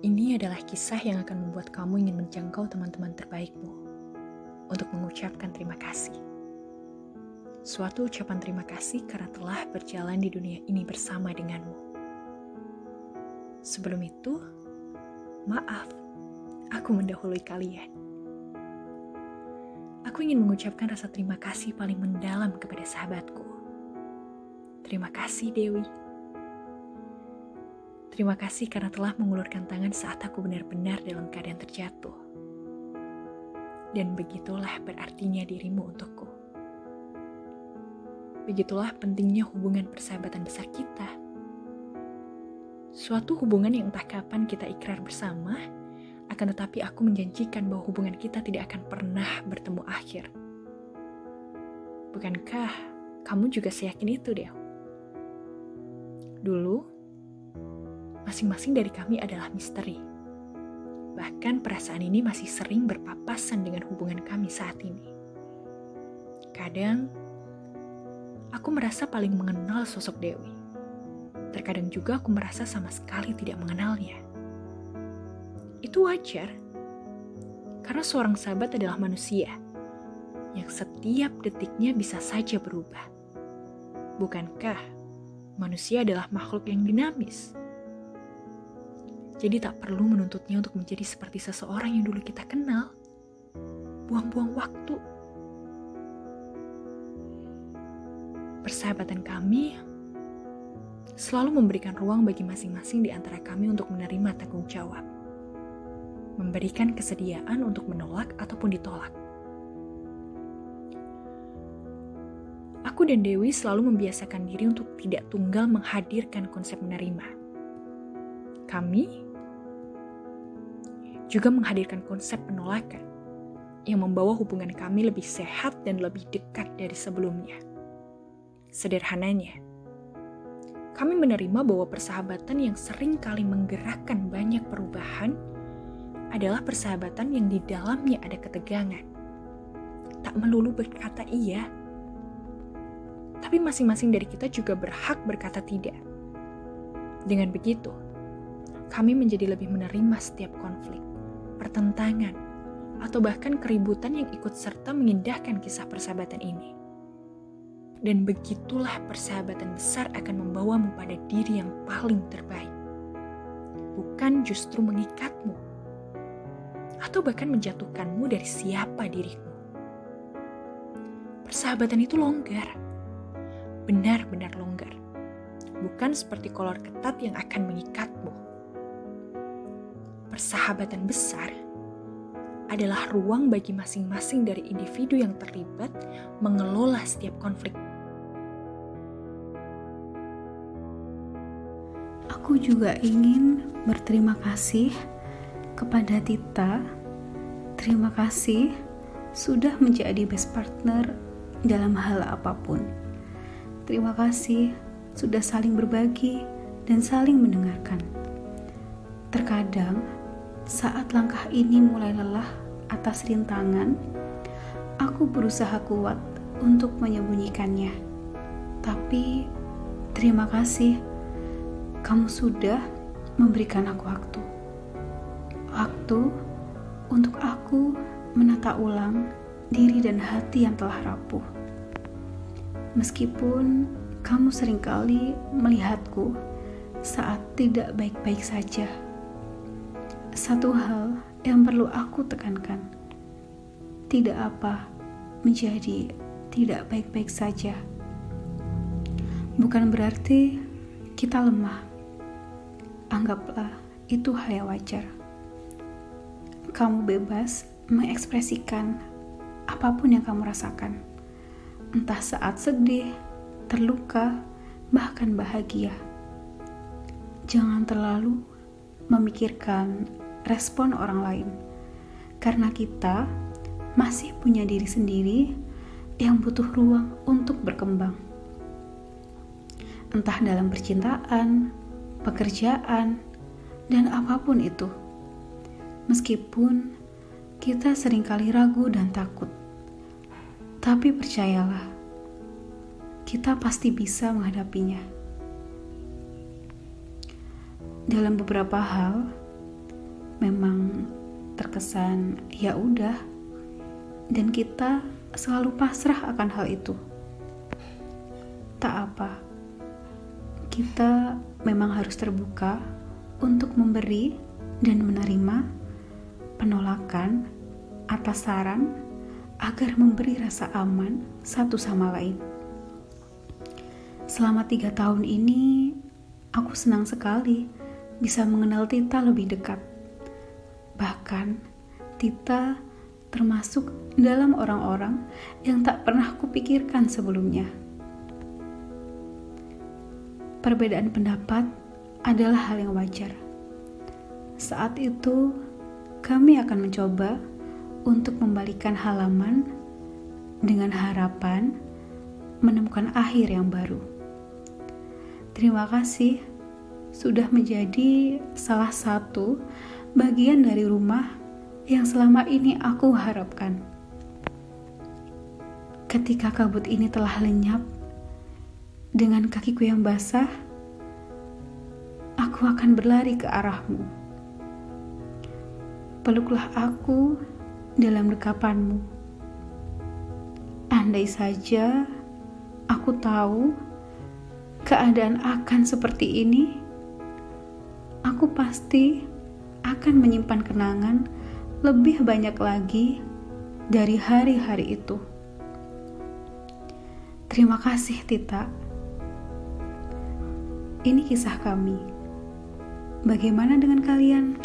Ini adalah kisah yang akan membuat kamu ingin menjangkau teman-teman terbaikmu untuk mengucapkan terima kasih. Suatu ucapan terima kasih karena telah berjalan di dunia ini bersama denganmu. Sebelum itu, maaf, aku mendahului kalian. Aku ingin mengucapkan rasa terima kasih paling mendalam kepada sahabatku. Terima kasih, Dewi. Terima kasih karena telah mengulurkan tangan saat aku benar-benar dalam keadaan terjatuh. Dan begitulah berartinya dirimu untukku. Begitulah pentingnya hubungan persahabatan besar kita. Suatu hubungan yang entah kapan kita ikrar bersama, akan tetapi aku menjanjikan bahwa hubungan kita tidak akan pernah bertemu akhir. Bukankah kamu juga seyakin itu, Del? Dulu, masing-masing dari kami adalah misteri. Bahkan perasaan ini masih sering berpapasan dengan hubungan kami saat ini. Kadang, aku merasa paling mengenal sosok Dewi. Terkadang juga aku merasa sama sekali tidak mengenalnya. Itu wajar, karena seorang sahabat adalah manusia yang setiap detiknya bisa saja berubah. Bukankah manusia adalah makhluk yang dinamis? Jadi tak perlu menuntutnya untuk menjadi seperti seseorang yang dulu kita kenal. Buang-buang waktu. Persahabatan kami selalu memberikan ruang bagi masing-masing di antara kami untuk menerima tanggung jawab. Memberikan kesediaan untuk menolak ataupun ditolak. Aku dan Dewi selalu membiasakan diri untuk tidak tunggal menghadirkan konsep menerima. Kami juga menghadirkan konsep penolakan yang membawa hubungan kami lebih sehat dan lebih dekat dari sebelumnya. Sederhananya, kami menerima bahwa persahabatan yang sering kali menggerakkan banyak perubahan adalah persahabatan yang di dalamnya ada ketegangan. Tak melulu berkata iya, tapi masing-masing dari kita juga berhak berkata tidak. Dengan begitu, kami menjadi lebih menerima setiap konflik pertentangan, atau bahkan keributan yang ikut serta mengindahkan kisah persahabatan ini. Dan begitulah persahabatan besar akan membawamu pada diri yang paling terbaik. Bukan justru mengikatmu, atau bahkan menjatuhkanmu dari siapa dirimu. Persahabatan itu longgar, benar-benar longgar. Bukan seperti kolor ketat yang akan mengikatmu persahabatan besar adalah ruang bagi masing-masing dari individu yang terlibat mengelola setiap konflik. Aku juga ingin berterima kasih kepada Tita. Terima kasih sudah menjadi best partner dalam hal apa pun. Terima kasih sudah saling berbagi dan saling mendengarkan. Terkadang saat langkah ini mulai lelah atas rintangan, aku berusaha kuat untuk menyembunyikannya. Tapi terima kasih, kamu sudah memberikan aku waktu. Waktu untuk aku menata ulang diri dan hati yang telah rapuh. Meskipun kamu sering kali melihatku saat tidak baik-baik saja satu hal yang perlu aku tekankan: tidak apa menjadi tidak baik-baik saja, bukan berarti kita lemah. Anggaplah itu hal yang wajar. Kamu bebas mengekspresikan apa pun yang kamu rasakan, entah saat sedih, terluka, bahkan bahagia. Jangan terlalu memikirkan respon orang lain, karena kita masih punya diri sendiri yang butuh ruang untuk berkembang, entah dalam percintaan, pekerjaan, dan apa pun itu. Meskipun kita sering kali ragu dan takut, tapi percayalah, kita pasti bisa menghadapinya dalam beberapa hal, memang terkesan ya udah dan kita selalu pasrah akan hal itu. Tak apa. Kita memang harus terbuka untuk memberi dan menerima penolakan atas saran agar memberi rasa aman satu sama lain. Selama tiga tahun ini, aku senang sekali bisa mengenal Tita lebih dekat. Bahkan, Tita termasuk dalam orang-orang yang tak pernah kupikirkan sebelumnya. Perbedaan pendapat adalah hal yang wajar. Saat itu, kami akan mencoba untuk membalikan halaman dengan harapan menemukan akhir yang baru. Terima kasih sudah menjadi salah satu bagian dari rumah yang selama ini aku harapkan. Ketika kabut ini telah lenyap, dengan kakiku yang basah, aku akan berlari ke arahmu. Peluklah aku dalam dekapanmu. Andai saja aku tahu keadaan akan seperti ini, aku pasti akan menyimpan kenangan lebih banyak lagi dari hari-hari itu. Terima kasih, Tita. Ini kisah kami. Bagaimana dengan kalian?